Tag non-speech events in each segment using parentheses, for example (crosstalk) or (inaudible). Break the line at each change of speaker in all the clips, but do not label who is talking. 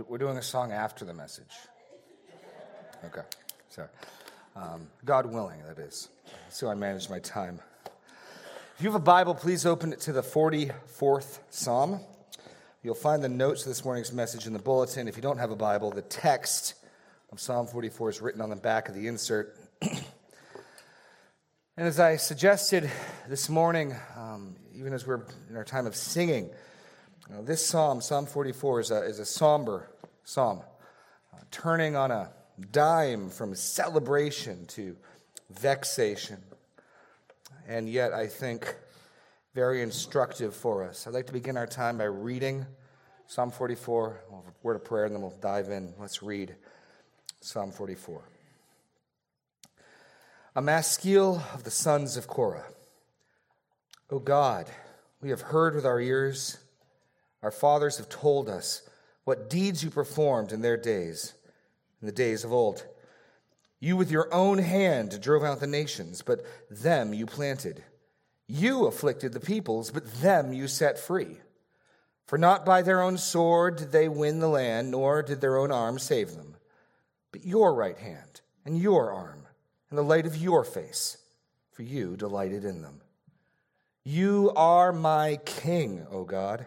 We're doing a song after the message. Okay, sorry. Um, God willing, that is. So I manage my time. If you have a Bible, please open it to the 44th Psalm. You'll find the notes of this morning's message in the bulletin. If you don't have a Bible, the text of Psalm 44 is written on the back of the insert. (clears throat) and as I suggested this morning, um, even as we're in our time of singing, now, this psalm, Psalm 44, is a, is a somber psalm, uh, turning on a dime from celebration to vexation. And yet, I think, very instructive for us. I'd like to begin our time by reading Psalm 44, we'll have a word of prayer, and then we'll dive in. Let's read Psalm 44. A maskil of the sons of Korah. O God, we have heard with our ears our fathers have told us what deeds you performed in their days, in the days of old. You with your own hand drove out the nations, but them you planted. You afflicted the peoples, but them you set free. For not by their own sword did they win the land, nor did their own arm save them, but your right hand and your arm and the light of your face, for you delighted in them. You are my king, O God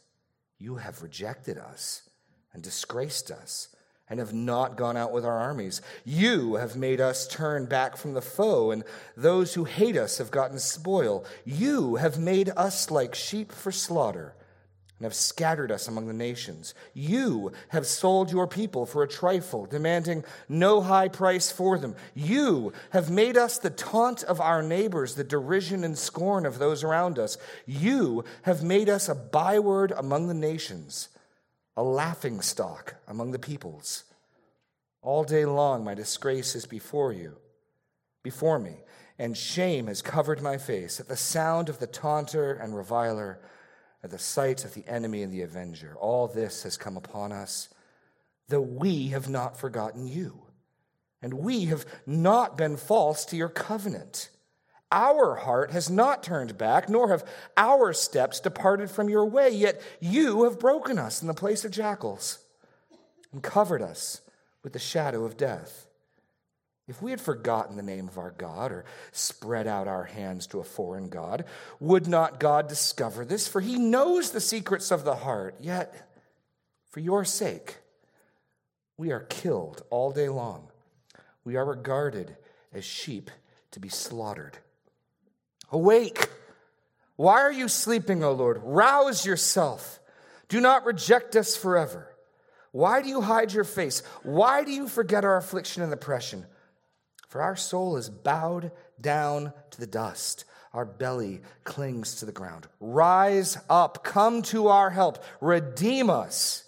you have rejected us and disgraced us and have not gone out with our armies. You have made us turn back from the foe, and those who hate us have gotten spoil. You have made us like sheep for slaughter and have scattered us among the nations. You have sold your people for a trifle, demanding no high price for them. You have made us the taunt of our neighbors, the derision and scorn of those around us. You have made us a byword among the nations, a laughing stock among the peoples. All day long my disgrace is before you, before me, and shame has covered my face at the sound of the taunter and reviler at the sight of the enemy and the avenger. All this has come upon us, though we have not forgotten you, and we have not been false to your covenant. Our heart has not turned back, nor have our steps departed from your way, yet you have broken us in the place of jackals and covered us with the shadow of death. If we had forgotten the name of our God or spread out our hands to a foreign God, would not God discover this? For he knows the secrets of the heart. Yet, for your sake, we are killed all day long. We are regarded as sheep to be slaughtered. Awake! Why are you sleeping, O Lord? Rouse yourself. Do not reject us forever. Why do you hide your face? Why do you forget our affliction and oppression? For our soul is bowed down to the dust. Our belly clings to the ground. Rise up, come to our help, redeem us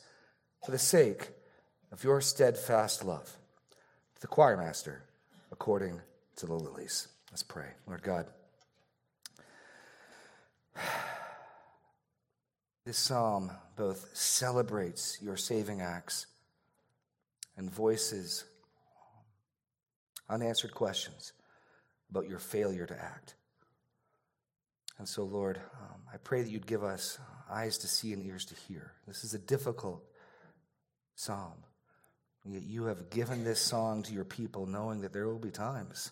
for the sake of your steadfast love. To The choir master, according to the lilies. Let's pray. Lord God, (sighs) this psalm both celebrates your saving acts and voices unanswered questions about your failure to act. And so, Lord, um, I pray that you'd give us eyes to see and ears to hear. This is a difficult psalm. Yet you have given this song to your people, knowing that there will be times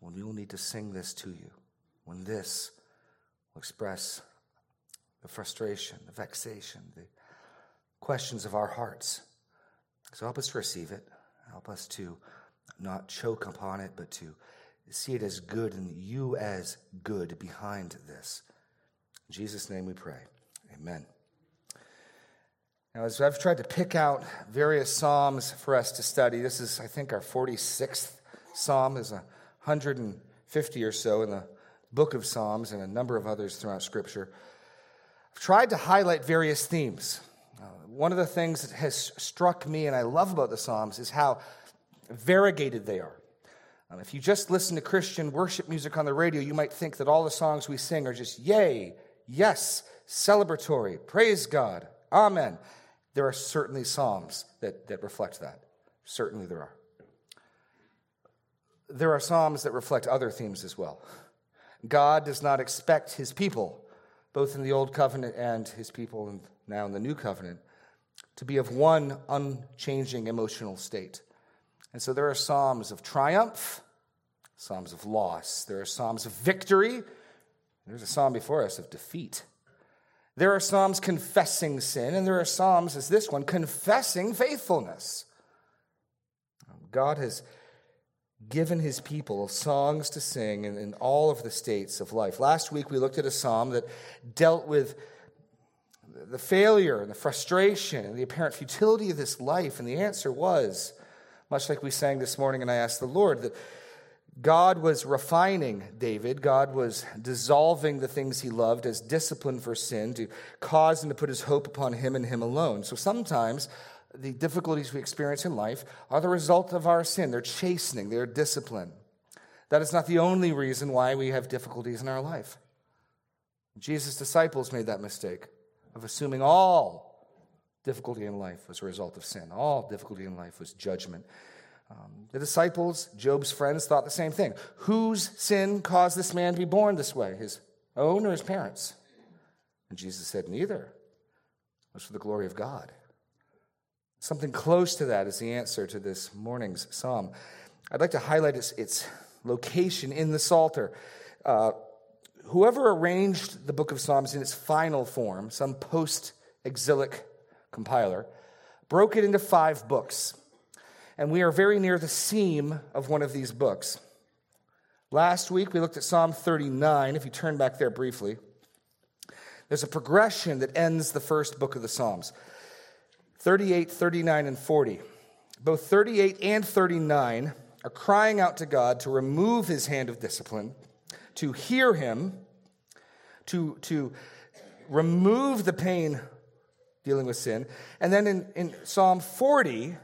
when we will need to sing this to you, when this will express the frustration, the vexation, the questions of our hearts. So help us to receive it. Help us to not choke upon it, but to see it as good and you as good behind this. In Jesus' name we pray. Amen. Now, as I've tried to pick out various Psalms for us to study, this is, I think, our 46th Psalm. There's 150 or so in the book of Psalms and a number of others throughout Scripture. I've tried to highlight various themes. Uh, one of the things that has struck me and I love about the Psalms is how variegated they are. Um, if you just listen to Christian worship music on the radio, you might think that all the songs we sing are just yay, yes, celebratory, praise God, amen. There are certainly psalms that, that reflect that. Certainly there are. There are psalms that reflect other themes as well. God does not expect his people, both in the Old Covenant and his people now in the New Covenant, to be of one unchanging emotional state. And so there are psalms of triumph, psalms of loss. There are psalms of victory. There's a psalm before us of defeat. There are psalms confessing sin, and there are psalms, as this one, confessing faithfulness. Um, God has given his people songs to sing in, in, all of the states of life. Last week we looked at a psalm that dealt with the failure and the frustration and the apparent futility of this life, and the answer was much like we sang this morning, and I asked the Lord that God was refining David. God was dissolving the things he loved as discipline for sin to cause him to put his hope upon him and him alone. So sometimes the difficulties we experience in life are the result of our sin. They're chastening, they're discipline. That is not the only reason why we have difficulties in our life. Jesus' disciples made that mistake of assuming all difficulty in life was a result of sin. All difficulty in life was judgment. Um, the disciples, Job's friends, thought the same thing. Whose sin caused this man to be born this way? His own or his parents? And Jesus said, Neither. It was for the glory of God. Something close to that is the answer to this morning's psalm. I'd like to highlight its, its location in the Psalter. Uh, whoever arranged the book of Psalms in its final form, some post exilic compiler, broke it into five books. And we are very near the seam of one of these books. Last week, we looked at Psalm 39. If you turn back there briefly, there's a progression that ends the first book of the Psalms 38, 39, and 40. Both 38 and 39 are crying out to God to remove his hand of discipline, to hear him, to, to remove the pain dealing with sin. And then in, in Psalm 40,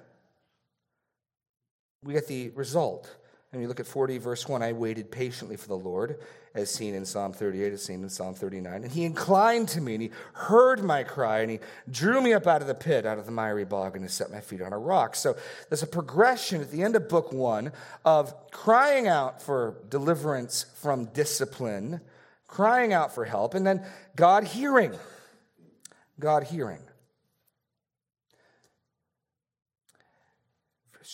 we get the result. And you look at 40, verse 1 I waited patiently for the Lord, as seen in Psalm 38, as seen in Psalm 39. And he inclined to me, and he heard my cry, and he drew me up out of the pit, out of the miry bog, and he set my feet on a rock. So there's a progression at the end of book one of crying out for deliverance from discipline, crying out for help, and then God hearing. God hearing.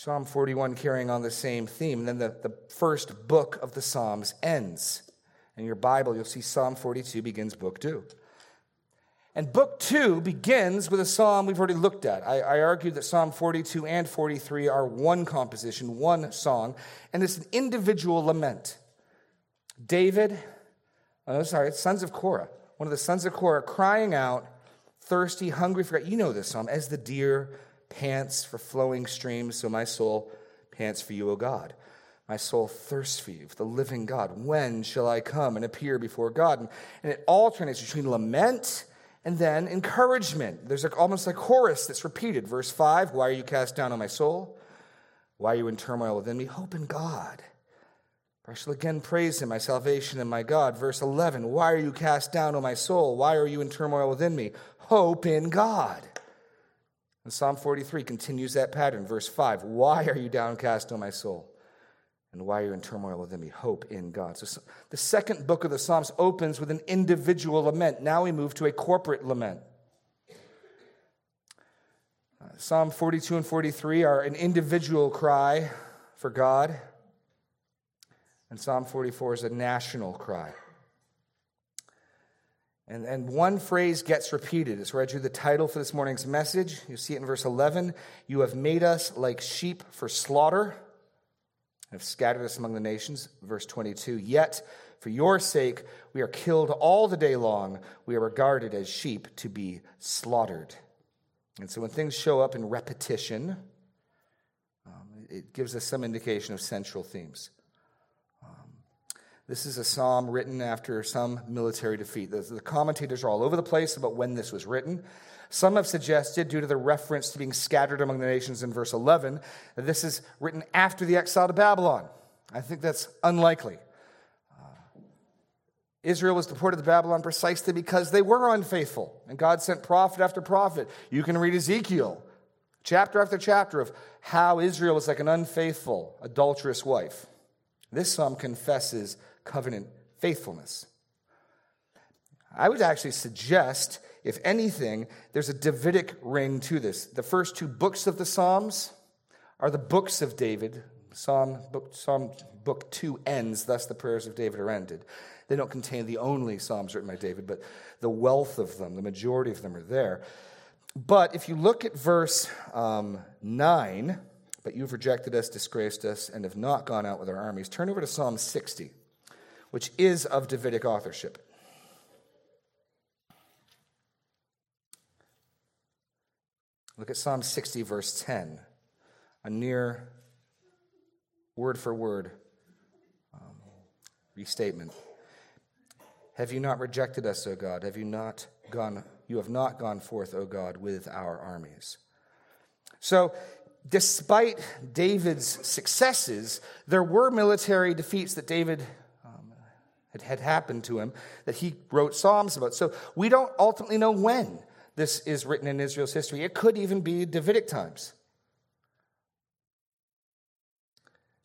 Psalm 41 carrying on the same theme. And then the, the first book of the Psalms ends. In your Bible, you'll see Psalm 42 begins book two. And book two begins with a psalm we've already looked at. I, I argued that Psalm 42 and 43 are one composition, one song, and it's an individual lament. David, oh, sorry, it's sons of Korah, one of the sons of Korah crying out, thirsty, hungry for God. You know this psalm, as the deer pants for flowing streams, so my soul pants for you, O God. My soul thirsts for you, for the living God. When shall I come and appear before God? And, it alternates between lament and then encouragement. There's like, almost a chorus that's repeated. Verse 5 Why are you cast down on my soul? Why are you in turmoil within me? Hope in God. I shall again praise him, my salvation and my God. Verse 11 Why are you cast down, O my soul? Why are you in turmoil within me? Hope in God. And Psalm 43 continues that pattern. Verse 5 Why are you downcast, O my soul? And why are you in turmoil within me? Hope in God. So the second book of the Psalms opens with an individual lament. Now we move to a corporate lament. Uh, Psalm 42 and 43 are an individual cry for God, and Psalm 44 is a national cry. And, and one phrase gets repeated. It's where I drew the title for this morning's message. You see it in verse 11. You have made us like sheep for slaughter, have scattered us among the nations. Verse 22. Yet, for your sake, we are killed all the day long. We are regarded as sheep to be slaughtered. And so when things show up in repetition, um, it gives us some indication of central themes. This is a psalm written after some military defeat. The, the, commentators are all over the place about when this was written. Some have suggested, due to the reference to being scattered among the nations in verse 11, that this is written after the exile to Babylon. I think that's unlikely. Uh, Israel was deported to Babylon precisely because they were unfaithful, and God sent prophet after prophet. You can read Ezekiel, chapter after chapter, of how Israel was like an unfaithful, adulterous wife. This psalm confesses covenant faithfulness. I would actually suggest, if anything, there's a Davidic ring to this. The first two books of the Psalms are the books of David. Psalm book, Psalm book 2 ends, thus the prayers of David are ended. They don't contain the only Psalms written by David, but the wealth of them, the majority of them are there. But if you look at verse um, 9, but you've rejected us, disgraced us, and have not gone out with our armies, turn over to Psalm 60 which is of Davidic authorship. Look at Psalm 60, verse 10, a near word for word um, restatement. Have you not rejected us, O God? Have you not gone, you have not gone forth, O God, with our armies? So, despite David's successes, there were military defeats that David had, had happened to him that he wrote Psalms about. So we don't ultimately know when this is written in Israel's history. It could even be Davidic times.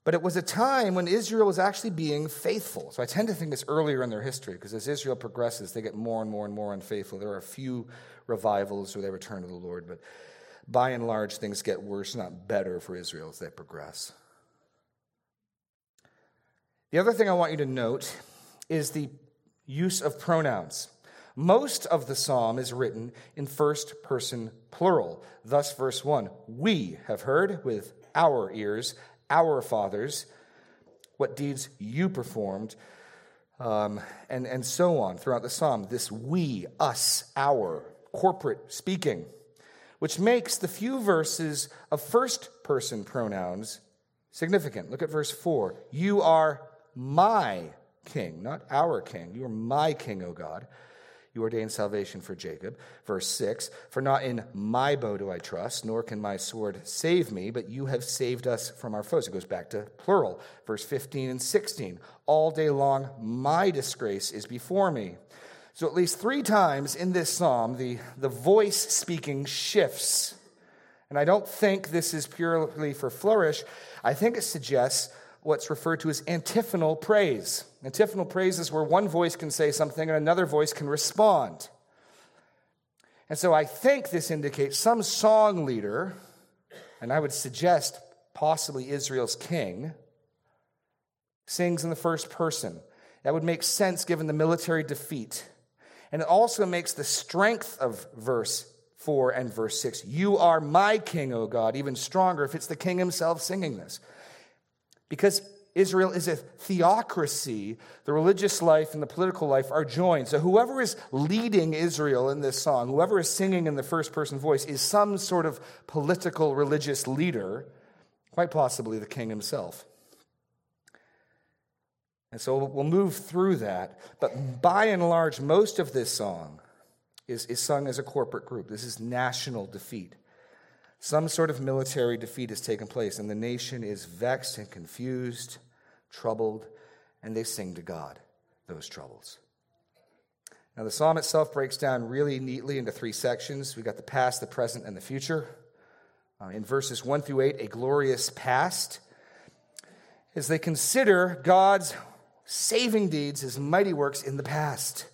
But it was a time when Israel was actually being faithful. So I tend to think it's earlier in their history because as Israel progresses, they get more and more and more unfaithful. There are a few revivals where they return to the Lord, but by and large, things get worse, not better for Israel as they progress. The other thing I want you to note is the use of pronouns. Most of the psalm is written in first person plural. Thus, verse 1 We have heard with our ears, our fathers, what deeds you performed, um, and, and so on throughout the psalm. This we, us, our, corporate speaking, which makes the few verses of first person pronouns significant. Look at verse 4 You are my king, not our king. You are my king, O God. You ordained salvation for Jacob. Verse 6 For not in my bow do I trust, nor can my sword save me, but you have saved us from our foes. It goes back to plural. Verse 15 and 16 All day long my disgrace is before me. So, at least three times in this psalm, the, the voice speaking shifts. And I don't think this is purely for flourish. I think it suggests what's referred to as antiphonal praise. Antiphonal praise is where one voice can say something and another voice can respond. And so I think this indicates some song leader, and I would suggest possibly Israel's king, sings in the first person. That would make sense given the military defeat. And it also makes the strength of verse 4 and verse 6. You are my king, O God, even stronger if it's the king himself singing this. Because Israel is a theocracy, the religious life and the political life are joined. So, whoever is leading Israel in this song, whoever is singing in the first person voice, is some sort of political religious leader, quite possibly the king himself. And so we'll move through that. But by and large, most of this song is, is sung as a corporate group. This is national defeat. Some sort of military defeat has taken place, and the nation is vexed and confused, troubled, and they sing to God those troubles. Now, the psalm itself breaks down really neatly into three sections. We've got the past, the present, and the future. Uh, in verses 1 through 8, a glorious past, as they consider God's saving deeds, his mighty works in the past.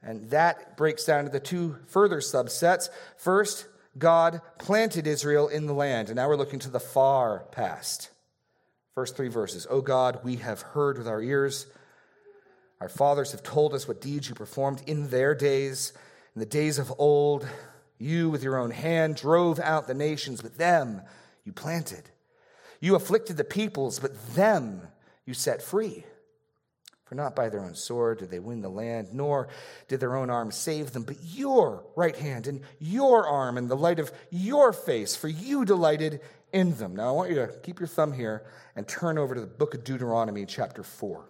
And that breaks down into the two further subsets. First, God planted Israel in the land. And now we're looking to the far past. First three verses. O God, we have heard with our ears. Our fathers have told us what deeds you performed in their days, in the days of old. You, with your own hand, drove out the nations, but them you planted. You afflicted the peoples, but them you set free. For not by their own sword did they win the land, nor did their own arm save them, but your right hand and your arm and the light of your face, for you delighted in them. Now I want you to keep your thumb here and turn over to the book of Deuteronomy, chapter 4.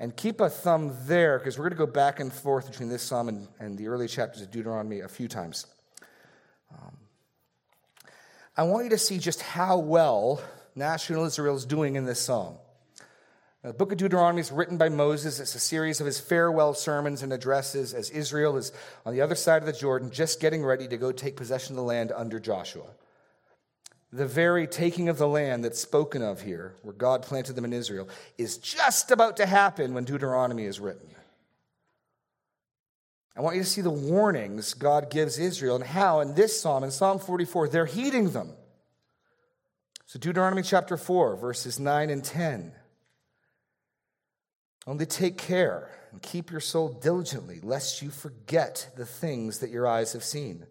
And keep a thumb there because we're going to go back and forth between this psalm and, and the early chapters of Deuteronomy a few times. Um, I want you to see just how well national Israel is doing in this psalm. Uh, the book of Deuteronomy is written by Moses. It's a series of his farewell sermons and addresses as Israel is on the other side of the Jordan, just getting ready to go take possession of the land under Joshua. The very taking of the land that's spoken of here, where God planted them in Israel, is just about to happen when Deuteronomy is written. I want you to see the warnings God gives Israel and how in this psalm, in Psalm 44, they're heeding them. So, Deuteronomy chapter 4, verses 9 and 10. Only take care and keep your soul diligently, lest you forget the things that your eyes have seen,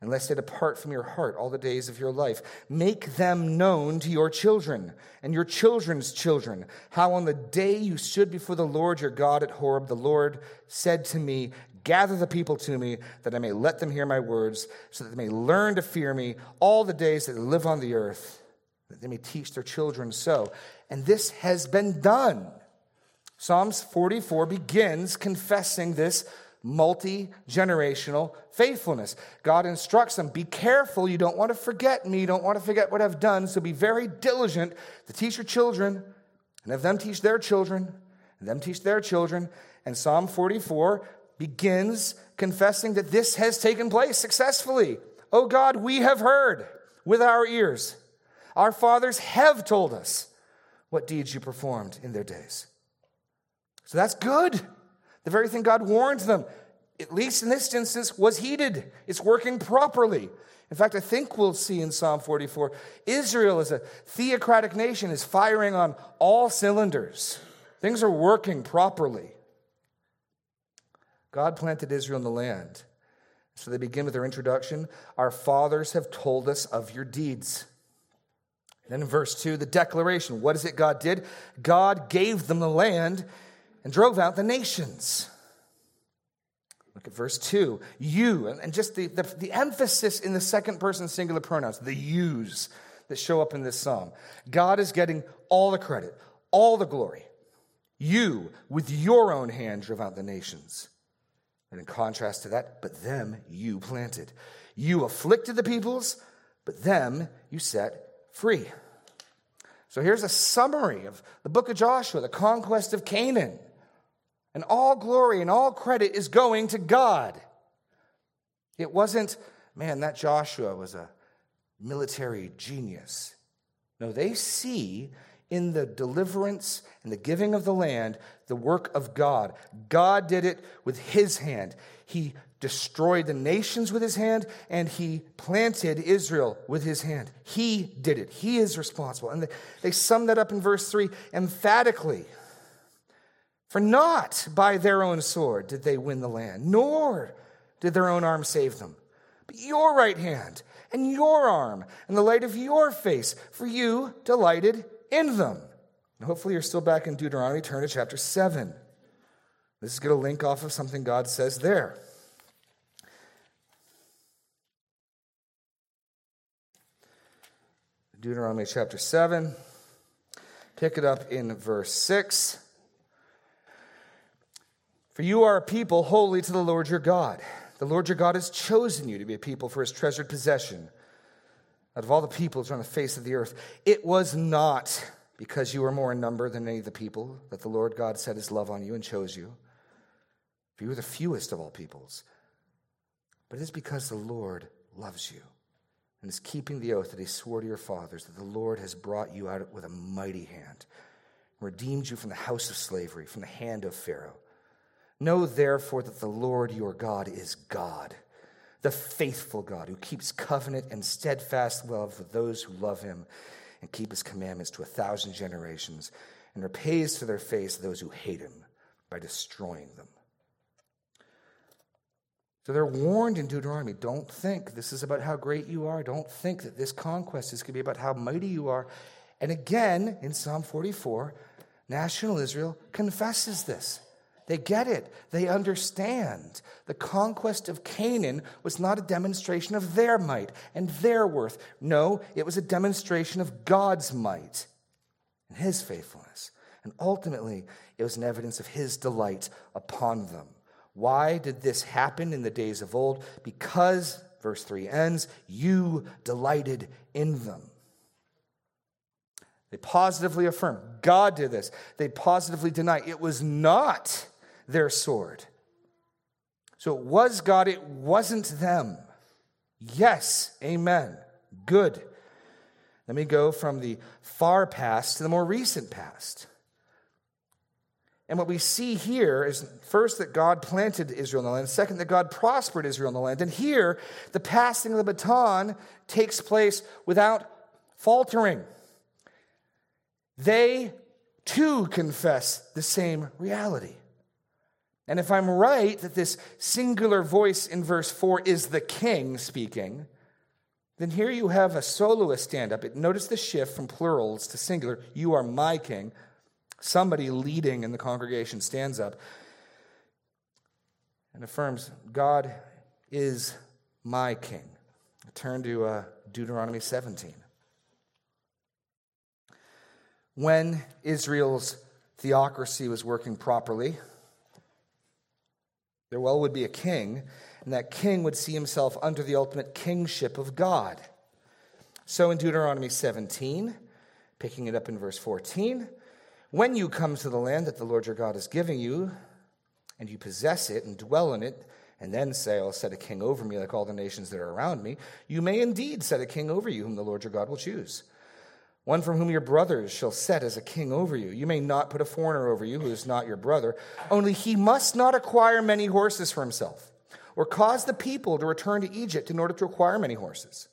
and lest they depart from your heart all the days of your life. Make them known to your children and your children's children, how on the day you stood before the Lord your God at Horeb, the Lord said to me, Gather the people to me, that I may let them hear my words, so that they may learn to fear me all the days that they live on the earth, that they may teach their children so. And this has been done Psalms 44 begins confessing this multi generational faithfulness. God instructs them be careful. You don't want to forget me. You don't want to forget what I've done. So be very diligent to teach your children and have them teach their children and them teach their children. And Psalm 44 begins confessing that this has taken place successfully. Oh God, we have heard with our ears. Our fathers have told us what deeds you performed in their days. So that's good. The very thing God warned them, at least in this instance, was heeded. It's working properly. In fact, I think we'll see in Psalm 44 Israel as a theocratic nation is firing on all cylinders. Things are working properly. God planted Israel in the land. So they begin with their introduction Our fathers have told us of your deeds. Then in verse 2, the declaration. What is it God did? God gave them the land and drove out the nations. Look at verse 2. You, and just the, the, the, emphasis in the second person singular pronouns, the yous that show up in this psalm. God is getting all the credit, all the glory. You, with your own hand, drove out the nations. And in contrast to that, but them you planted. You afflicted the peoples, but them you set free. So here's a summary of the book of Joshua, the conquest of Canaan. And all glory and all credit is going to God. It wasn't, man, that Joshua was a military genius. No, they see in the deliverance and the giving of the land the work of God. God did it with his hand. He destroyed the nations with his hand and he planted Israel with his hand. He did it. He is responsible. And they sum that up in verse 3 emphatically. For not by their own sword did they win the land, nor did their own arm save them, but your right hand and your arm and the light of your face, for you delighted in them. And hopefully, you're still back in Deuteronomy. Turn to chapter 7. This is going to link off of something God says there. Deuteronomy chapter 7. Pick it up in verse 6. For you are a people holy to the Lord your God. The Lord your God has chosen you to be a people for his treasured possession out of all the peoples on the face of the earth. It was not because you were more in number than any of the people that the Lord God set his love on you and chose you. For you were the fewest of all peoples. But it is because the Lord loves you and is keeping the oath that he swore to your fathers that the Lord has brought you out with a mighty hand, and redeemed you from the house of slavery, from the hand of Pharaoh Know therefore that the Lord your God is God, the faithful God who keeps covenant and steadfast love with those who love him and keep his commandments to a thousand generations, and repays to their face those who hate him by destroying them. So they're warned in Deuteronomy don't think this is about how great you are. Don't think that this conquest is going to be about how mighty you are. And again, in Psalm 44, national Israel confesses this. They get it. They understand. The conquest of Canaan was not a demonstration of their might and their worth. No, it was a demonstration of God's might and his faithfulness. And ultimately, it was an evidence of his delight upon them. Why did this happen in the days of old? Because, verse 3 ends, you delighted in them. They positively affirm God did this. They positively deny it was not their sword. So it was God, it wasn't them. Yes, amen. Good. Let me go from the far past to the more recent past. And what we see here is first that God planted Israel in the land, second, that God prospered Israel in the land. And here, the passing of the baton takes place without faltering. They too confess the same reality. And if I'm right that this singular voice in verse 4 is the king speaking, then here you have a soloist stand up. Notice the shift from plurals to singular. You are my king. Somebody leading in the congregation stands up and affirms, God is my king. Turn to uh, Deuteronomy 17. When Israel's theocracy was working properly, there well would be a king, and that king would see himself under the ultimate kingship of God. So in Deuteronomy 17, picking it up in verse 14, when you come to the land that the Lord your God is giving you, and you possess it and dwell in it, and then say, I'll set a king over me like all the nations that are around me, you may indeed set a king over you, whom the Lord your God will choose. One from whom your brothers shall set as a king over you. You may not put a foreigner over you who is not your brother, only he must not acquire many horses for himself, or cause the people to return to Egypt in order to acquire many horses.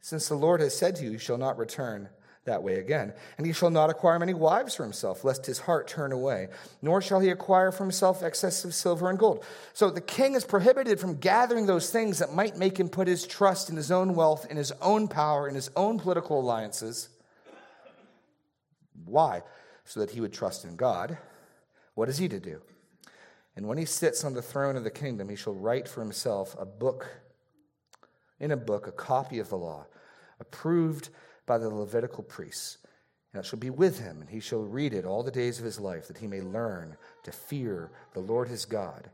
Since the Lord has said to you, You shall not return that way again. And he shall not acquire many wives for himself, lest his heart turn away, nor shall he acquire for himself excess of silver and gold. So the king is prohibited from gathering those things that might make him put his trust in his own wealth, in his own power, in his own political alliances. Why? So that he would trust in God. What is he to do? And when he sits on the throne of the kingdom, he shall write for himself a book, in a book, a copy of the law, approved by the Levitical priests. And it shall be with him, and he shall read it all the days of his life, that he may learn to fear the Lord his God.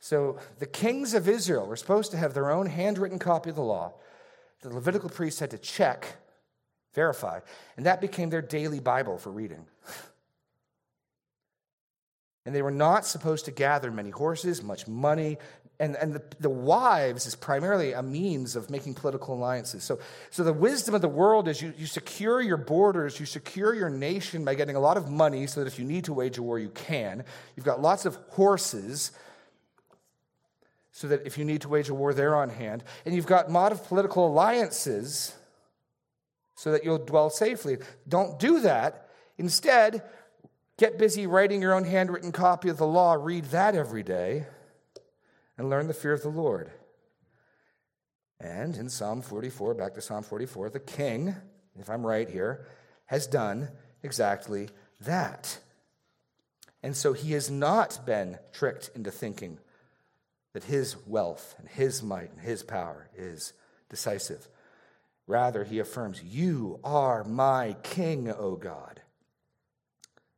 So the kings of Israel were supposed to have their own handwritten copy of the law. The Levitical priests had to check, verify, and that became their daily Bible for reading. (laughs) And they were not supposed to gather many horses, much money, and, and the, the wives is primarily a means of making political alliances. So, so the wisdom of the world is you, you secure your borders, you secure your nation by getting a lot of money so that if you need to wage a war, you can. You've got lots of horses so that if you need to wage a war, they're on hand. And you've got a of political alliances so that you'll dwell safely. Don't do that. Instead, get busy writing your own handwritten copy of the law, read that every day and learn the fear of the Lord. And in Psalm 44, back to Psalm 44, the king, if I'm right here, has done exactly that. And so he has not been tricked into thinking that his wealth and his might and his power is decisive. Rather, he affirms, You are my king, O God.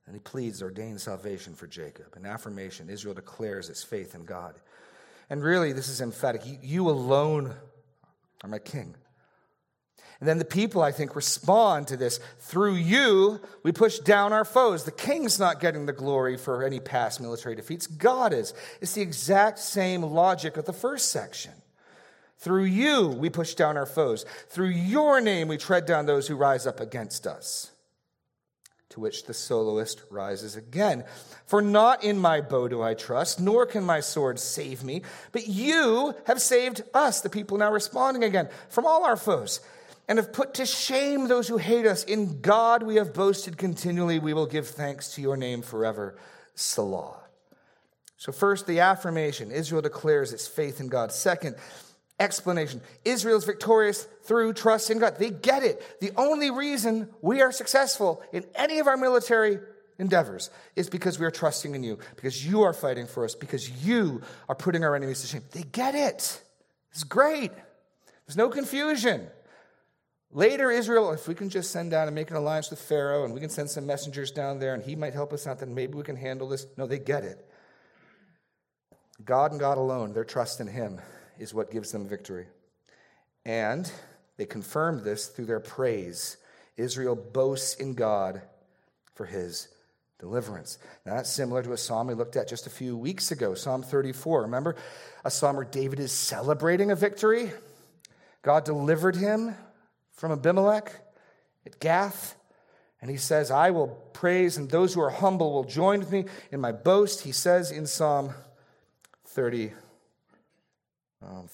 And he pleads ordained salvation for Jacob. An affirmation, Israel declares its faith in God. And really, this is emphatic. You alone are my king. And then the people, I think, respond to this. Through you, we push down our foes. The king's not getting the glory for any past military defeats, God is. It's the exact same logic of the first section. Through you, we push down our foes. Through your name, we tread down those who rise up against us. To which the soloist rises again. For not in my bow do I trust, nor can my sword save me, but you have saved us, the people now responding again, from all our foes, and have put to shame those who hate us. In God we have boasted continually. We will give thanks to your name forever. Selah. So, first, the affirmation Israel declares its faith in God. Second, explanation. Israel's victorious through trust in God. They get it. The only reason we are successful in any of our military endeavors is because we are trusting in you, because you are fighting for us, because you are putting our enemies to shame. They get it. It's great. There's no confusion. Later, Israel, if we can just send down and make an alliance with Pharaoh and we can send some messengers down there and he might help us out, then maybe we can handle this. No, they get it. God and God alone, their trust in him is what gives them victory. And they confirmed this through their praise. Israel boasts in God for his deliverance. Now, that's similar to a psalm we looked at just a few weeks ago, Psalm 34. Remember a psalm where David is celebrating a victory? God delivered him from Abimelech at Gath. And he says, I will praise, and those who are humble will join with me in my boast. He says in Psalm 34, um,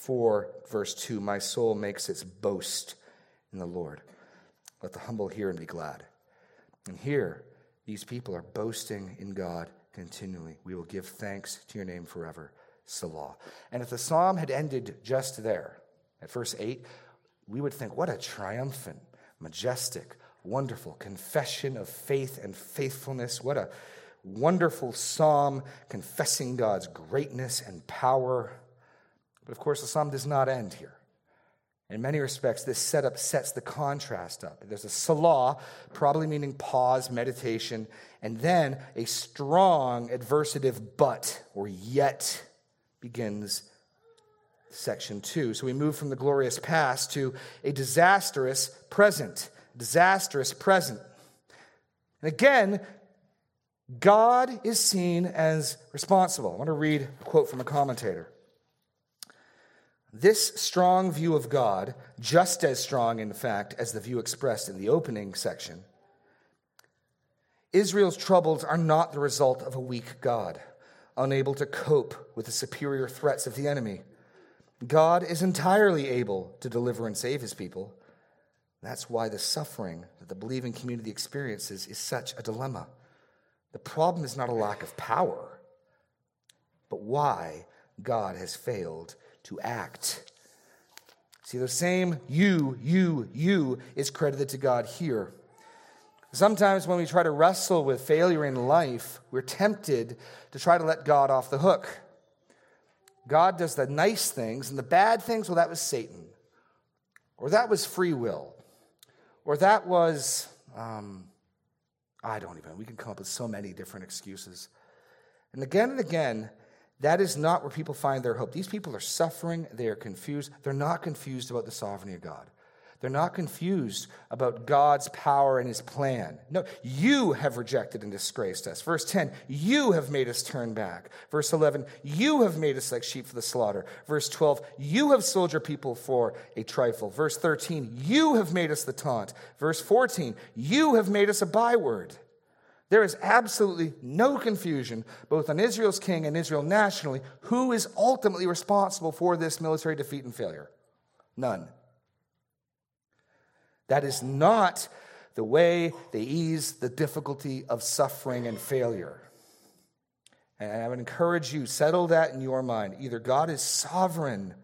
verse 2, My soul makes its boast in the Lord. Let the humble hear and be glad. And here, these people are boasting in God continually. We will give thanks to your name forever. Selah. And if the psalm had ended just there, at verse 8, we would think, what a triumphant, majestic, wonderful confession of faith and faithfulness. What a wonderful psalm confessing God's greatness and power. But of course, the psalm does not end here. In many respects, this setup sets the contrast up. There's a selah, probably meaning pause, meditation, and then a strong adversative but or yet begins section two. So we move from the glorious past to a disastrous present. Disastrous present. And again, God is seen as responsible. I want to read a quote from a commentator. This strong view of God, just as strong, in fact, as the view expressed in the opening section, Israel's troubles are not the result of a weak God, unable to cope with the superior threats of the enemy. God is entirely able to deliver and save his people. That's why the suffering that the believing community experiences is such a dilemma. The problem is not a lack of power, but why God has failed to act. See, the same you, you, you is credited to God here. Sometimes when we try to wrestle with failure in life, we're tempted to try to let God off the hook. God does the nice things, and the bad things, well, that was Satan. Or that was free will. Or that was, um, I don't even, we can come up with so many different excuses. And again and again, that is not where people find their hope. These people are suffering, they are confused. They're not confused about the sovereignty of God. They're not confused about God's power and his plan. No, you have rejected and disgraced us. Verse 10, you have made us turn back. Verse 11, you have made us like sheep for the slaughter. Verse 12, you have sold your people for a trifle. Verse 13, you have made us the taunt. Verse 14, you have made us a byword. There is absolutely no confusion, both on Israel's king and Israel nationally, who is ultimately responsible for this military defeat and failure. None. That is not the way they ease the difficulty of suffering and failure. And I would encourage you, settle that in your mind. Either God is sovereign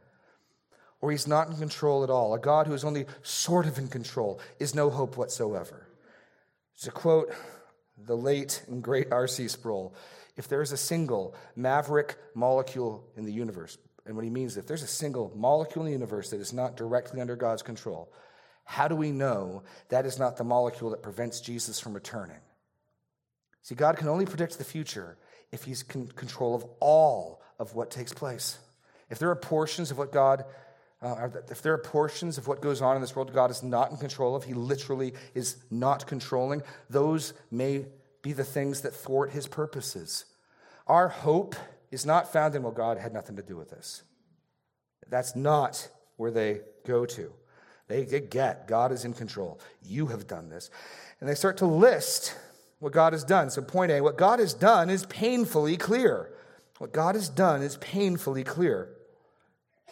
or he's not in control at all. A God who is only sort of in control is no hope whatsoever. A quote the late and great R.C. Sproul, if there's a single maverick molecule in the universe, and what he means, is if there's a single molecule in the universe that is not directly under God's control, how do we know that is not the molecule that prevents Jesus from returning? See, God can only predict the future if he's in control of all of what takes place. If there are portions of what God uh, if there are portions of what goes on in this world God is not in control of, He literally is not controlling, those may be the things that thwart His purposes. Our hope is not found in, well, God had nothing to do with this. That's not where they go to. They, they get God is in control. You have done this. And they start to list what God has done. So, point A, what God has done is painfully clear. What God has done is painfully clear.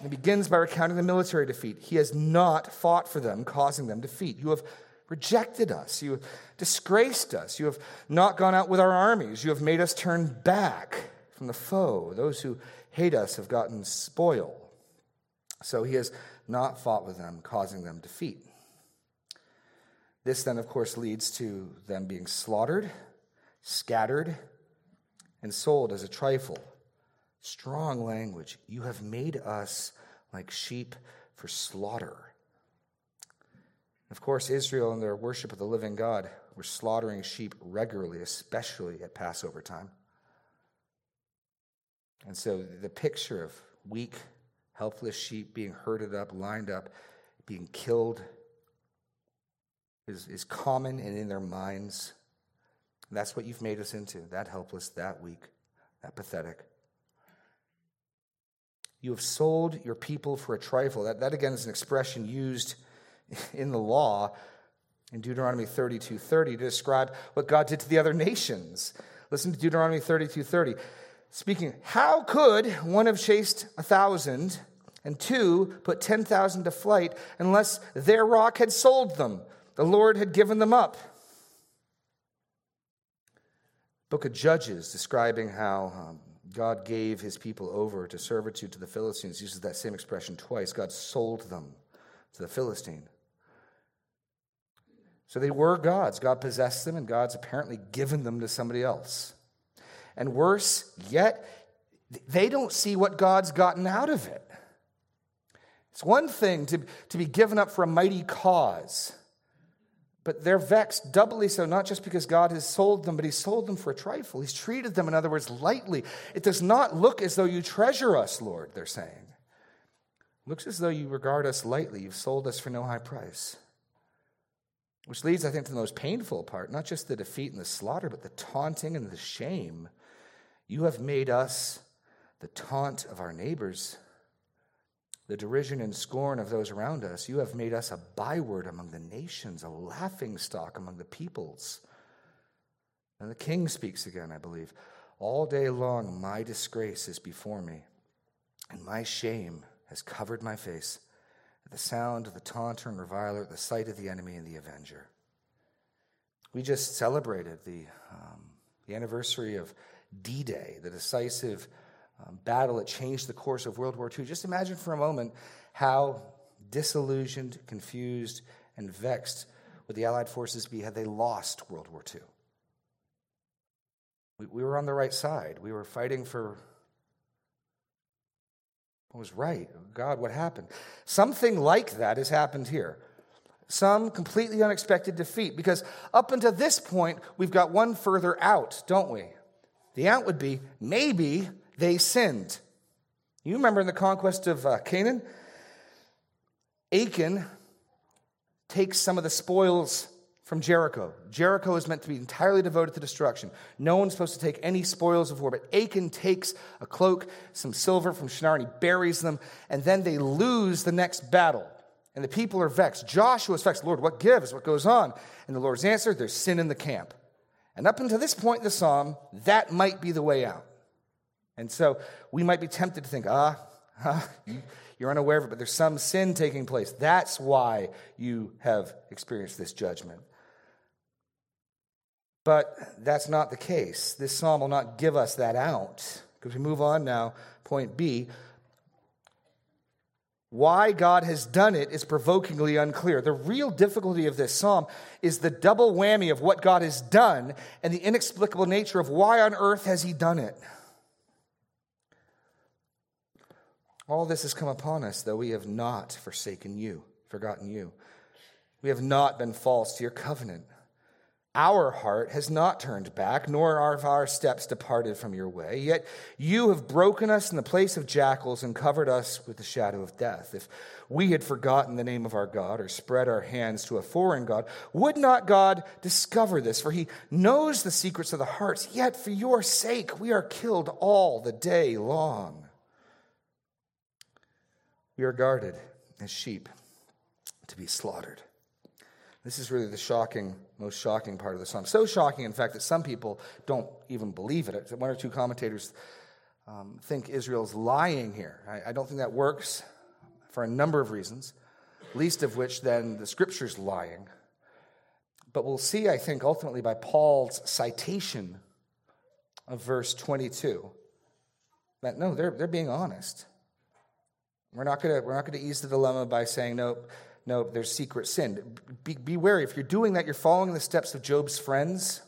He begins by recounting the military defeat. He has not fought for them, causing them defeat. You have rejected us. You have disgraced us. You have not gone out with our armies. You have made us turn back from the foe. Those who hate us have gotten spoil. So he has not fought with them, causing them defeat. This then, of course, leads to them being slaughtered, scattered, and sold as a trifle. Strong language. You have made us like sheep for slaughter. Of course, Israel in their worship of the living God were slaughtering sheep regularly, especially at Passover time. And so the picture of weak, helpless sheep being herded up, lined up, being killed is, is common and in their minds. That's what you've made us into that helpless, that weak, that pathetic. You have sold your people for a trifle. That, that again is an expression used (laughs) in the law in Deuteronomy 32 30 to describe what God did to the other nations. Listen to Deuteronomy 32 30. Speaking, how could one have chased a thousand and two put 10,000 to flight unless their rock had sold them? The Lord had given them up. Book of Judges describing how um, God gave his people over to servitude to the Philistines uses that same expression twice. God sold them to the Philistine. So they were God's. God possessed them, and God's apparently given them to somebody else. And worse yet, they don't see what God's gotten out of it. It's one thing to, to be given up for a mighty cause, but they're vexed doubly so, not just because God has sold them, but He's sold them for a trifle. He's treated them, in other words, lightly. It does not look as though you treasure us, Lord, they're saying. It looks as though you regard us lightly. You've sold us for no high price. Which leads, I think, to the most painful part not just the defeat and the slaughter, but the taunting and the shame. You have made us the taunt of our neighbors, the derision and scorn of those around us. You have made us a byword among the nations, a laughing stock among the peoples. And the king speaks again, I believe. All day long, my disgrace is before me, and my shame has covered my face at the sound of the taunter and reviler, at the sight of the enemy and the avenger. We just celebrated the, um, the anniversary of D Day, the decisive um, battle that changed the course of World War II. Just imagine for a moment how disillusioned, confused, and vexed would the Allied forces be had they lost World War II. We, we were on the right side. We were fighting for what was right. God, what happened? Something like that has happened here. Some completely unexpected defeat, because up until this point, we've got one further out, don't we? The out would be maybe they sinned. You remember in the conquest of uh, Canaan? Achan takes some of the spoils from Jericho. Jericho is meant to be entirely devoted to destruction. No one's supposed to take any spoils of war, but Achan takes a cloak, some silver from Shinar, and he buries them, and then they lose the next battle. And the people are vexed. Joshua is vexed. Lord, what gives? What goes on? And the Lord's answer there's sin in the camp. And up until this point in the psalm, that might be the way out. And so we might be tempted to think, ah, ah you're unaware of it, but there's some sin taking place. That's why you have experienced this judgment. But that's not the case. This psalm will not give us that out. Because we move on now, point B. Why God has done it is provokingly unclear. The real difficulty of this psalm is the double whammy of what God has done and the inexplicable nature of why on earth has he done it. All this has come upon us, though we have not forsaken you, forgotten you. We have not been false to your covenant. Our heart has not turned back, nor are our steps departed from your way. Yet you have broken us in the place of jackals and covered us with the shadow of death. If we had forgotten the name of our God or spread our hands to a foreign God, would not God discover this? For he knows the secrets of the hearts. Yet for your sake we are killed all the day long. We are guarded as sheep to be slaughtered. This is really the shocking, most shocking part of the psalm. So shocking, in fact, that some people don't even believe it. One or two commentators um, think Israel's lying here. I, I don't think that works for a number of reasons, least of which then the scripture's lying. But we'll see, I think, ultimately by Paul's citation of verse 22 that no, they're, they're being honest. We're not going to we're not going to ease the dilemma by saying, no, no, there's secret sin. Be, be wary. If you're doing that, you're following the steps of Job's friends,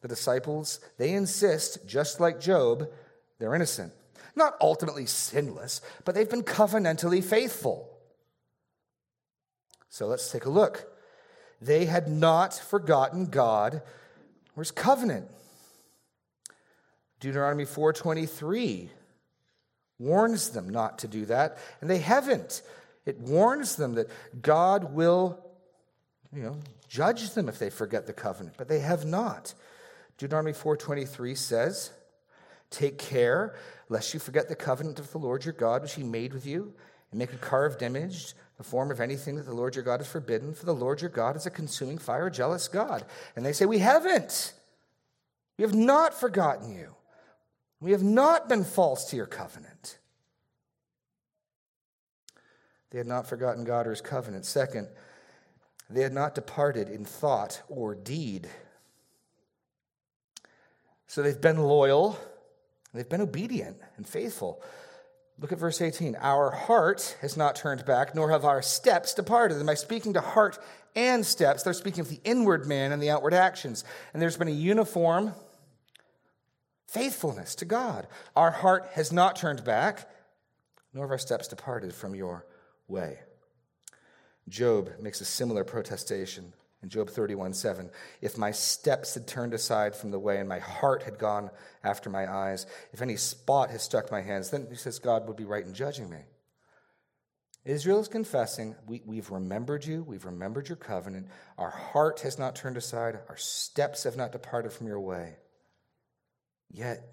the disciples. They insist, just like Job, they're innocent. Not ultimately sinless, but they've been covenantally faithful. So let's take a look. They had not forgotten God his covenant. Deuteronomy 4:23 warns them not to do that, and they haven't. It warns them that God will, you know, judge them if they forget the covenant, but they have not. Deuteronomy 4:23 says, "Take care lest you forget the covenant of the Lord your God which he made with you, and make a carved image, the form of anything that the Lord your God has forbidden, for the Lord your God is a consuming fire, a jealous God." And they say, "We haven't. We have not forgotten you. We have not been false to your covenant." They had not forgotten God or his covenant. Second, they had not departed in thought or deed. So they've been loyal, they've been obedient and faithful. Look at verse 18. Our heart has not turned back, nor have our steps departed. And by speaking to heart and steps, they're speaking of the inward man and the outward actions. And there's been a uniform faithfulness to God. Our heart has not turned back, nor have our steps departed from your way. Job makes a similar protestation in Job 31 7. If my steps had turned aside from the way and my heart had gone after my eyes, if any spot has struck my hands, then he says God would be right in judging me. Israel is confessing, we, we've remembered you, we've remembered your covenant. Our heart has not turned aside, our steps have not departed from your way. Yet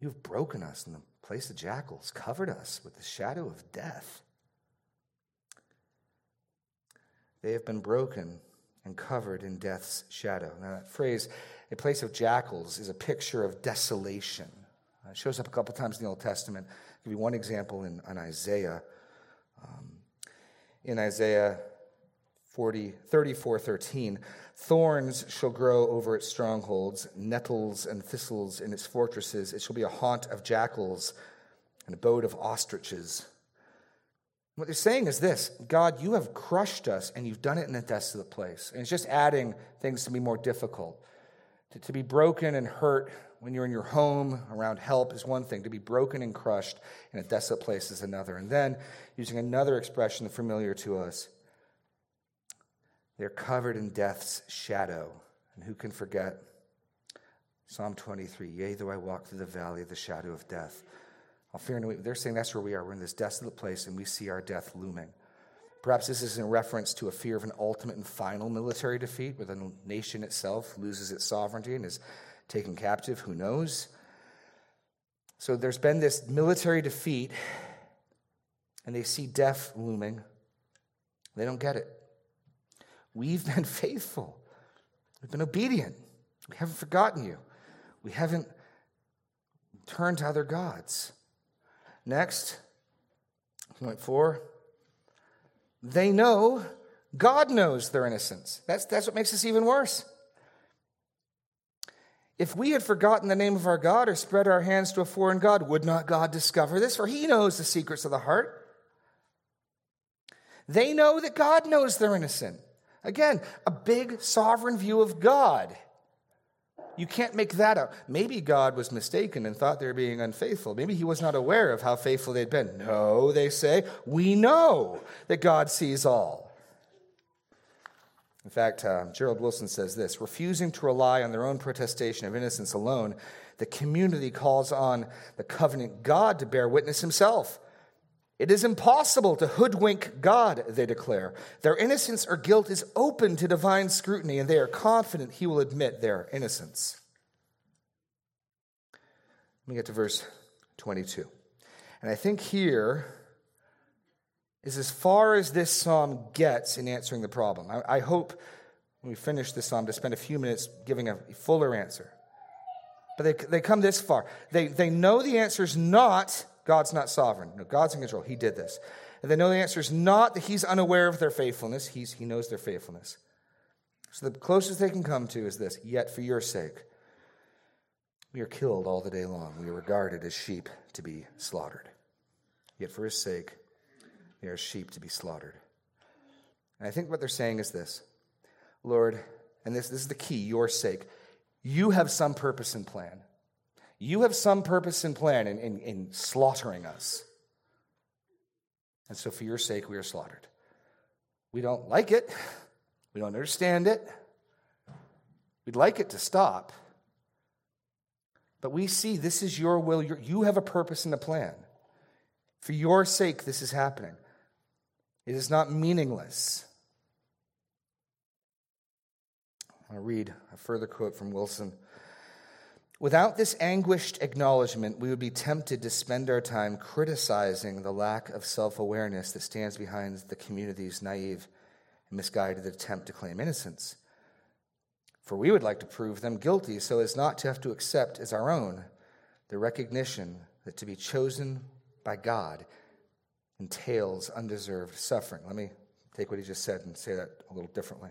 you've broken us in the place of jackals, covered us with the shadow of death. They have been broken and covered in death's shadow. Now, that phrase, a place of jackals, is a picture of desolation. Uh, it shows up a couple times in the Old Testament. I'll give you one example in, in Isaiah. Um, in Isaiah 40, 34 13, thorns shall grow over its strongholds, nettles and thistles in its fortresses. It shall be a haunt of jackals, an abode of ostriches. What they're saying is this God, you have crushed us and you've done it in a desolate place. And it's just adding things to be more difficult. To, to be broken and hurt when you're in your home around help is one thing, to be broken and crushed in a desolate place is another. And then, using another expression familiar to us, they're covered in death's shadow. And who can forget? Psalm 23 Yea, though I walk through the valley of the shadow of death. I'll fear no evil. They're saying that's where we are. We're in this desolate place and we see our death looming. Perhaps this is in reference to a fear of an ultimate and final military defeat where the nation itself loses its sovereignty and is taken captive. Who knows? So there's been this military defeat, and they see death looming. They don't get it. We've been (laughs) faithful, we've been obedient. We haven't forgotten you, we haven't turned to other gods. Next, point four, they know God knows their innocence. That's, that's what makes this even worse. If we had forgotten the name of our God or spread our hands to a foreign God, would not God discover this? For he knows the secrets of the heart. They know that God knows they're innocent. Again, a big sovereign view of God. You can't make that up. Maybe God was mistaken and thought they were being unfaithful. Maybe he was not aware of how faithful they'd been. No, they say, we know that God sees all. In fact, uh, Gerald Wilson says this refusing to rely on their own protestation of innocence alone, the community calls on the covenant God to bear witness himself. It is impossible to hoodwink God, they declare. Their innocence or guilt is open to divine scrutiny, and they are confident he will admit their innocence. Let me get to verse 22. And I think here is as far as this psalm gets in answering the problem. I, I hope when we finish this psalm to spend a few minutes giving a fuller answer. But they, they come this far. They, they know the answer is not God's not sovereign. No, God's in control. He did this. And they know the answer is not that He's unaware of their faithfulness, he's, He knows their faithfulness. So the closest they can come to is this Yet for your sake, we are killed all the day long. We are regarded as sheep to be slaughtered. Yet for His sake, we are sheep to be slaughtered. And I think what they're saying is this Lord, and this, this is the key, your sake. You have some purpose and plan. You have some purpose and plan in, in, in slaughtering us. And so, for your sake, we are slaughtered. We don't like it. We don't understand it. We'd like it to stop. But we see this is your will. You have a purpose and a plan. For your sake, this is happening. It is not meaningless. I want to read a further quote from Wilson. Without this anguished acknowledgement, we would be tempted to spend our time criticizing the lack of self awareness that stands behind the community's naive and misguided attempt to claim innocence. For we would like to prove them guilty so as not to have to accept as our own the recognition that to be chosen by God entails undeserved suffering. Let me take what he just said and say that a little differently.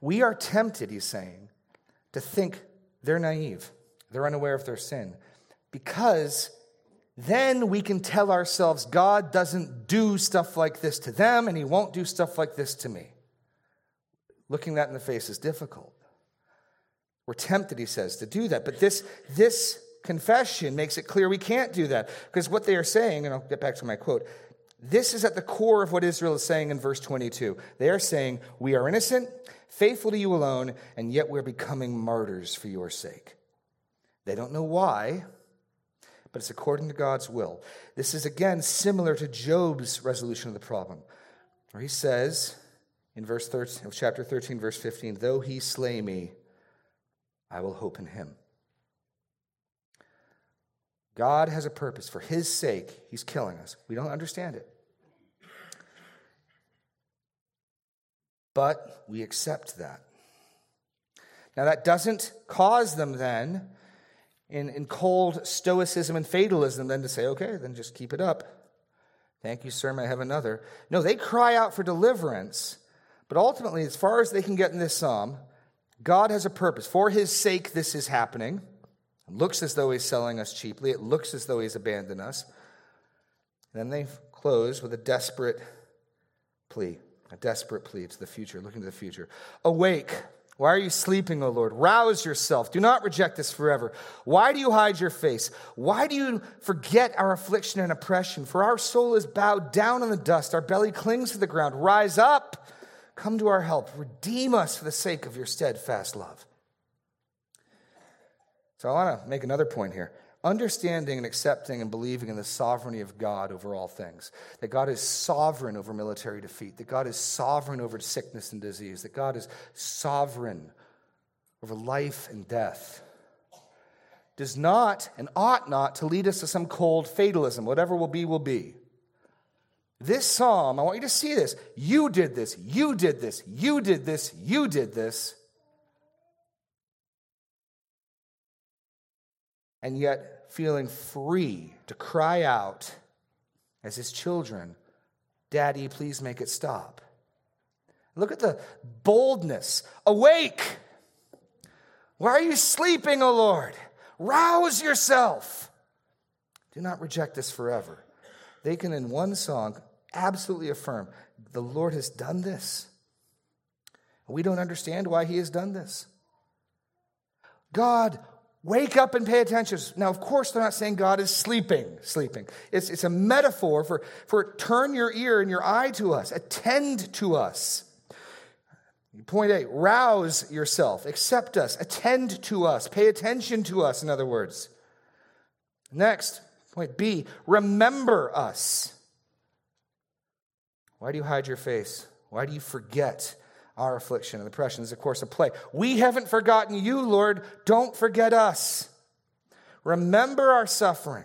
We are tempted, he's saying, to think they're naive, they're unaware of their sin, because then we can tell ourselves God doesn't do stuff like this to them and he won't do stuff like this to me. Looking that in the face is difficult. We're tempted, he says, to do that. But this, this confession makes it clear we can't do that. Because what they are saying, and I'll get back to my quote, this is at the core of what Israel is saying in verse 22. They are saying, We are innocent, faithful to you alone, and yet we're becoming martyrs for your sake. They don't know why, but it's according to God's will. This is again similar to Job's resolution of the problem, where he says in verse 13, chapter 13, verse 15, Though he slay me, I will hope in him. God has a purpose. For his sake, he's killing us. We don't understand it. But we accept that. Now, that doesn't cause them then, in, in cold stoicism and fatalism, then to say, okay, then just keep it up. Thank you, sir. May I have another? No, they cry out for deliverance. But ultimately, as far as they can get in this psalm, God has a purpose. For his sake, this is happening. It looks as though he's selling us cheaply. It looks as though he's abandoned us. And then they close with a desperate plea, a desperate plea to the future, looking to the future. Awake. Why are you sleeping, O Lord? Rouse yourself. Do not reject us forever. Why do you hide your face? Why do you forget our affliction and oppression? For our soul is bowed down in the dust, our belly clings to the ground. Rise up, come to our help. Redeem us for the sake of your steadfast love. So I want to make another point here. Understanding and accepting and believing in the sovereignty of God over all things. That God is sovereign over military defeat. That God is sovereign over sickness and disease. That God is sovereign over life and death. Does not and ought not to lead us to some cold fatalism. Whatever will be, will be. This psalm, I want you to see this. You did this. You did this. You did this. You did this. and yet feeling free to cry out as his children, Daddy, please make it stop. Look at the boldness. Awake! Why are you sleeping, O Lord? Rouse yourself. Do not reject this forever. They can, in one song, absolutely affirm the Lord has done this. We don't understand why he has done this. God Wake up and pay attention. Now, of course, they're not saying God is sleeping, sleeping. It's, it's a metaphor for, for turn your ear and your eye to us, attend to us. Point A, rouse yourself, accept us, attend to us, pay attention to us, in other words. Next, point B, remember us. Why do you hide your face? Why do you forget our affliction and oppression is, of course, a play. We haven't forgotten you, Lord. Don't forget us. Remember our suffering.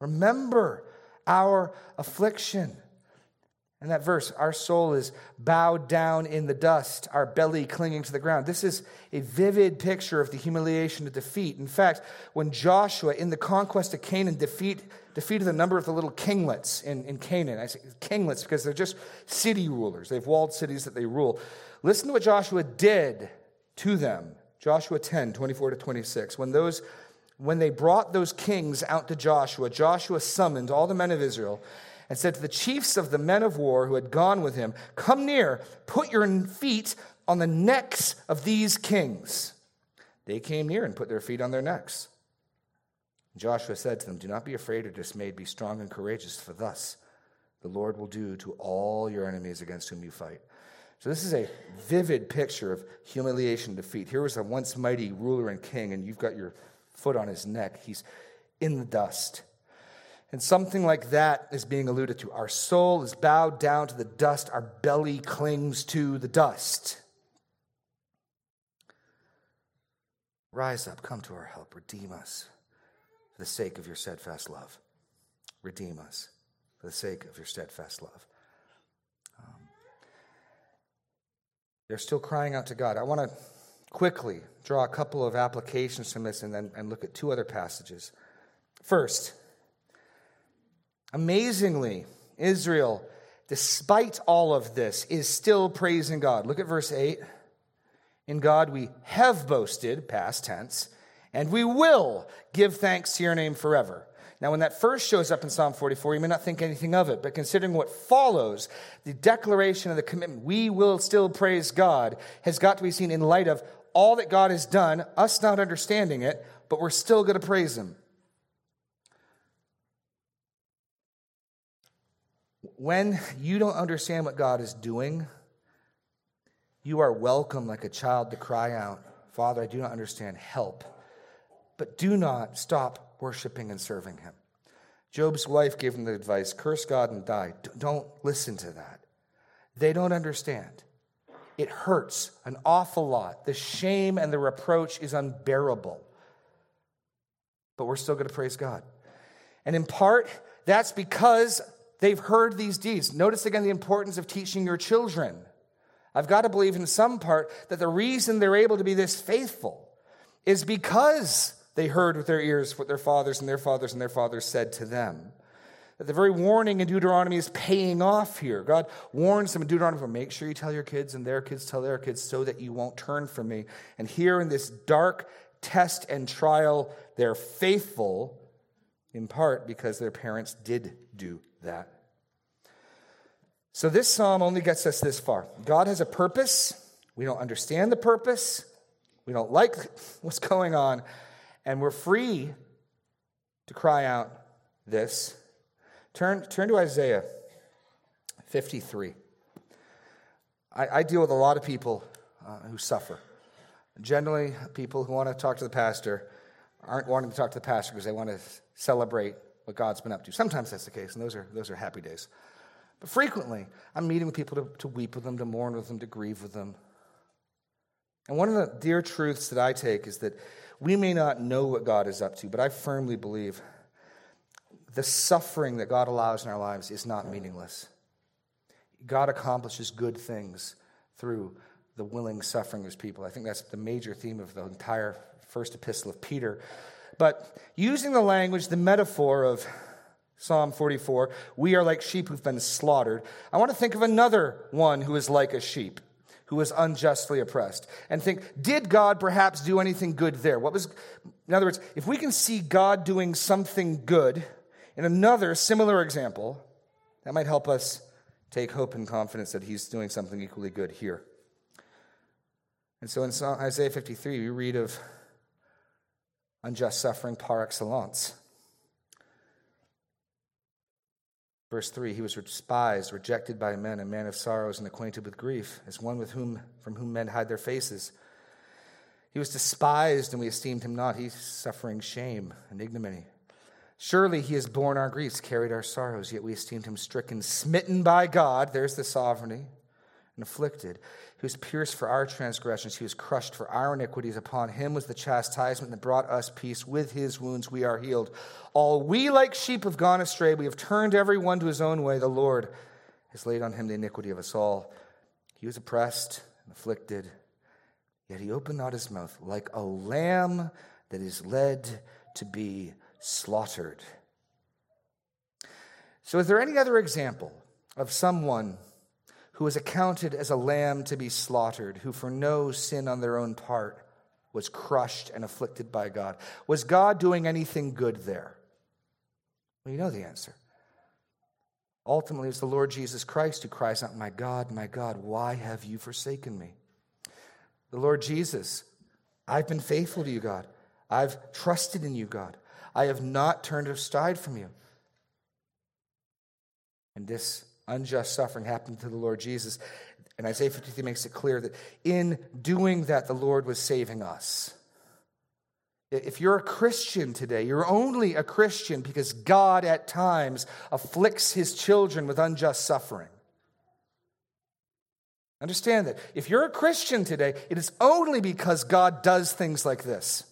Remember our affliction. And that verse, our soul is bowed down in the dust, our belly clinging to the ground. This is a vivid picture of the humiliation of defeat. In fact, when Joshua, in the conquest of Canaan, defeat, defeated a number of the little kinglets in, in Canaan, I say kinglets because they're just city rulers. They have walled cities that they rule. Listen to what Joshua did to them. Joshua 10, 24 to 26. When those when they brought those kings out to Joshua, Joshua summoned all the men of Israel and said to the chiefs of the men of war who had gone with him, Come near, put your feet on the necks of these kings. They came near and put their feet on their necks. Joshua said to them, Do not be afraid or dismayed, be strong and courageous, for thus the Lord will do to all your enemies against whom you fight. So, this is a vivid picture of humiliation and defeat. Here was a once mighty ruler and king, and you've got your foot on his neck. He's in the dust. And something like that is being alluded to. Our soul is bowed down to the dust, our belly clings to the dust. Rise up, come to our help, redeem us for the sake of your steadfast love. Redeem us for the sake of your steadfast love. Um, they're still crying out to God. I want to quickly draw a couple of applications from this and then and look at two other passages. First, amazingly, Israel, despite all of this, is still praising God. Look at verse 8. In God we have boasted, past tense, and we will give thanks to your name forever. Now, when that first shows up in Psalm 44, you may not think anything of it, but considering what follows, the declaration of the commitment, we will still praise God, has got to be seen in light of all that God has done, us not understanding it, but we're still going to praise Him. When you don't understand what God is doing, you are welcome like a child to cry out, Father, I do not understand, help. But do not stop worshiping and serving him. Job's wife gave him the advice curse God and die. Don't listen to that. They don't understand. It hurts an awful lot. The shame and the reproach is unbearable. But we're still going to praise God. And in part, that's because they've heard these deeds. Notice again the importance of teaching your children. I've got to believe in some part that the reason they're able to be this faithful is because they heard with their ears what their fathers and their fathers and their fathers said to them. That the very warning in Deuteronomy is paying off here. God warns them in Deuteronomy make sure you tell your kids and their kids tell their kids so that you won't turn from me. And here in this dark test and trial, they're faithful in part because their parents did do that. So this psalm only gets us this far. God has a purpose. We don't understand the purpose. We don't like what's going on. And we're free to cry out this. Turn, turn to Isaiah 53. I, I deal with a lot of people uh, who suffer. Generally, people who want to talk to the pastor aren't wanting to talk to the pastor because they want to celebrate what God's been up to. Sometimes that's the case, and those are, those are happy days. But frequently, I'm meeting with people to, to weep with them, to mourn with them, to grieve with them. And one of the dear truths that I take is that we may not know what God is up to, but I firmly believe the suffering that God allows in our lives is not meaningless. God accomplishes good things through the willing suffering of his people. I think that's the major theme of the entire first epistle of Peter. But using the language, the metaphor of Psalm 44, we are like sheep who've been slaughtered. I want to think of another one who is like a sheep, who is unjustly oppressed, and think, did God perhaps do anything good there? What was, in other words, if we can see God doing something good in another similar example, that might help us take hope and confidence that he's doing something equally good here. And so in Isaiah 53, we read of unjust suffering par excellence. Verse 3 He was despised, rejected by men, a man of sorrows and acquainted with grief, as one with whom, from whom men hide their faces. He was despised, and we esteemed him not. He's suffering shame and ignominy. Surely he has borne our griefs, carried our sorrows, yet we esteemed him stricken, smitten by God. There's the sovereignty and afflicted. He was pierced for our transgressions, he was crushed for our iniquities. Upon him was the chastisement that brought us peace. With his wounds we are healed. All we like sheep have gone astray. We have turned every one to his own way. The Lord has laid on him the iniquity of us all. He was oppressed and afflicted, yet he opened not his mouth, like a lamb that is led to be slaughtered. So, is there any other example of someone? Who was accounted as a lamb to be slaughtered, who for no sin on their own part was crushed and afflicted by God. Was God doing anything good there? Well, you know the answer. Ultimately, it's the Lord Jesus Christ who cries out, My God, my God, why have you forsaken me? The Lord Jesus, I've been faithful to you, God. I've trusted in you, God. I have not turned aside from you. And this unjust suffering happened to the Lord Jesus. And Isaiah 53 makes it clear that in doing that, the Lord was saving us. If you're a Christian today, you're only a Christian because God at times afflicts his children with unjust suffering. Understand that. If you're a Christian today, it is only because God does things like this.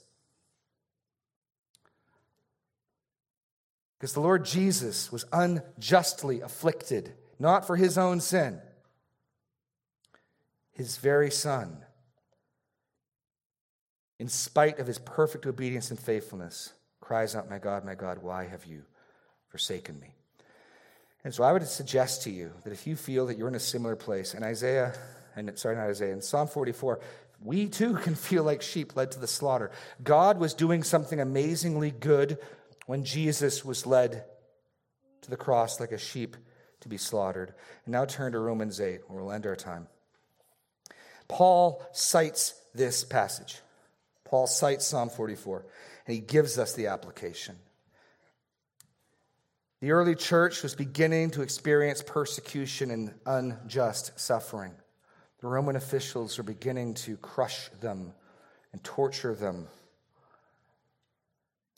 Because the Lord Jesus was unjustly afflicted, not for his own sin. His very Son, in spite of his perfect obedience and faithfulness, cries out, My God, my God, why have you forsaken me? And so I would suggest to you that if you feel that you're in a similar place, and Isaiah, and sorry, not Isaiah, in Psalm 44, we too can feel like sheep led to the slaughter. God was doing something amazingly good when Jesus was led to the cross like a sheep to be slaughtered. And now turn to Romans 8, where we'll end our time. Paul cites this passage. Paul cites Psalm 44, and he gives us the application. The early church was beginning to experience persecution and unjust suffering. The Roman officials were beginning to crush them and torture them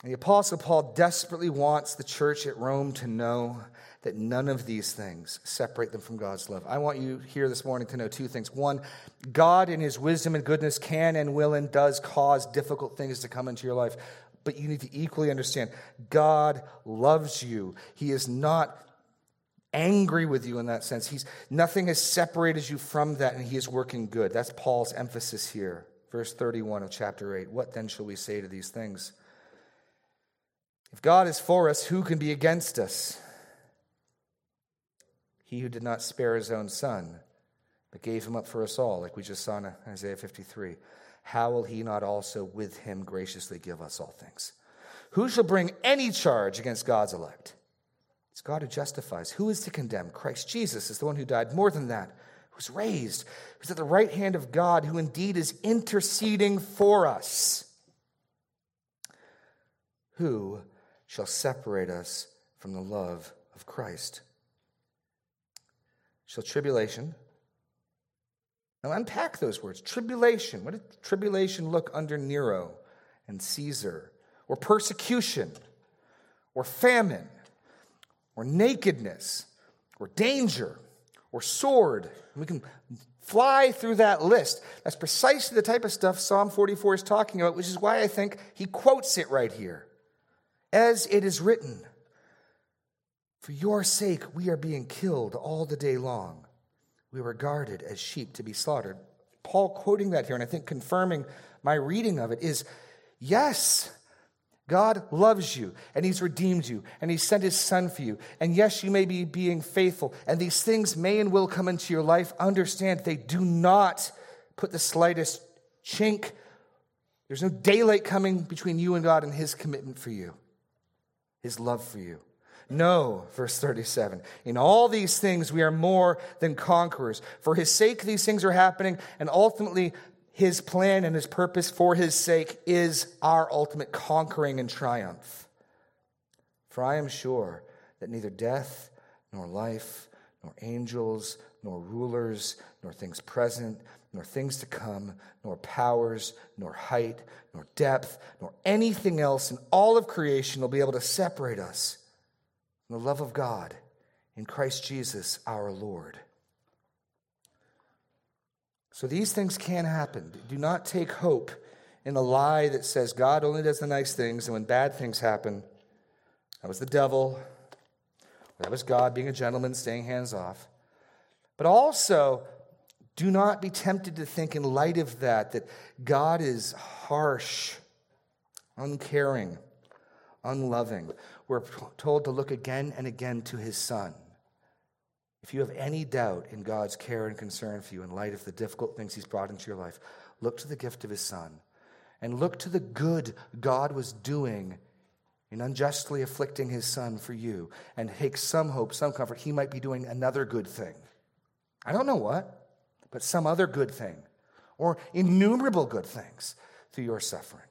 and the Apostle Paul desperately wants the church at Rome to know that none of these things separate them from God's love. I want you here this morning to know two things. One, God, in his wisdom and goodness, can and will and does cause difficult things to come into your life. But you need to equally understand God loves you. He is not angry with you in that sense. He's nothing has separated you from that, and he is working good. That's Paul's emphasis here. Verse 31 of chapter 8. What then shall we say to these things? If God is for us, who can be against us? He who did not spare his own son, but gave him up for us all, like we just saw in Isaiah 53, how will he not also with him graciously give us all things? Who shall bring any charge against God's elect? It's God who justifies. Who is to condemn? Christ Jesus is the one who died. More than that, who's raised, who's at the right hand of God, who indeed is interceding for us. Who shall separate us from the love of Christ. Shall tribulation, now unpack those words. Tribulation. What did tribulation look under Nero and Caesar? Or persecution, or famine, or nakedness, or danger, or sword. We can fly through that list. That's precisely the type of stuff Psalm 44 is talking about, which is why I think he quotes it right here. As it is written, For your sake we are being killed all the day long. We were regarded as sheep to be slaughtered. Paul quoting that here, and I think confirming my reading of it, is yes, God loves you and He's redeemed you and He sent His Son for you. And yes, you may be being faithful, and these things may and will come into your life. Understand they do not put the slightest chink. There's no daylight coming between you and God and His commitment for you his love for you. No, verse 37. In all these things we are more than conquerors. For his sake, these things are happening, and ultimately, his plan and his purpose for his sake is our ultimate conquering and triumph. For I am sure that neither death, nor life, nor angels, nor rulers, nor things present, nor things to come, nor powers, nor height, nor depth, nor anything else in all of creation will be able to separate us from the love of God in Christ Jesus our Lord. So these things can happen. Do not take hope in the lie that says God only does the nice things, and when bad things happen, that was the devil, that was God being a gentleman, staying hands off. But also, do not be tempted to think, in light of that, that God is harsh, uncaring, unloving. We're told to look again and again to his son. If you have any doubt in God's care and concern for you in light of the difficult things he's brought into your life, look to the gift of his son and look to the good God was doing in unjustly afflicting his son for you and take some hope, some comfort. He might be doing another good thing. I don't know what but some other good thing or innumerable good things through your suffering.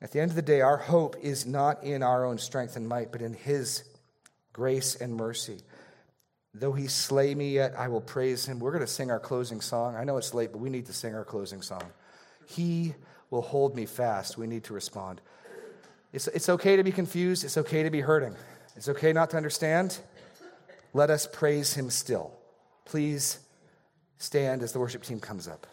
At the end of the day, our hope is not in our own strength and might, but in His grace and mercy. Though he slay me, yet I will praise him. We're going to sing our closing song. I know it's late, but we need to sing our closing song. He will hold me fast. We need to respond. It's, it's okay to be confused. It's okay to be hurting. It's okay not to understand. Let us praise him still. Please stand as the worship team comes up.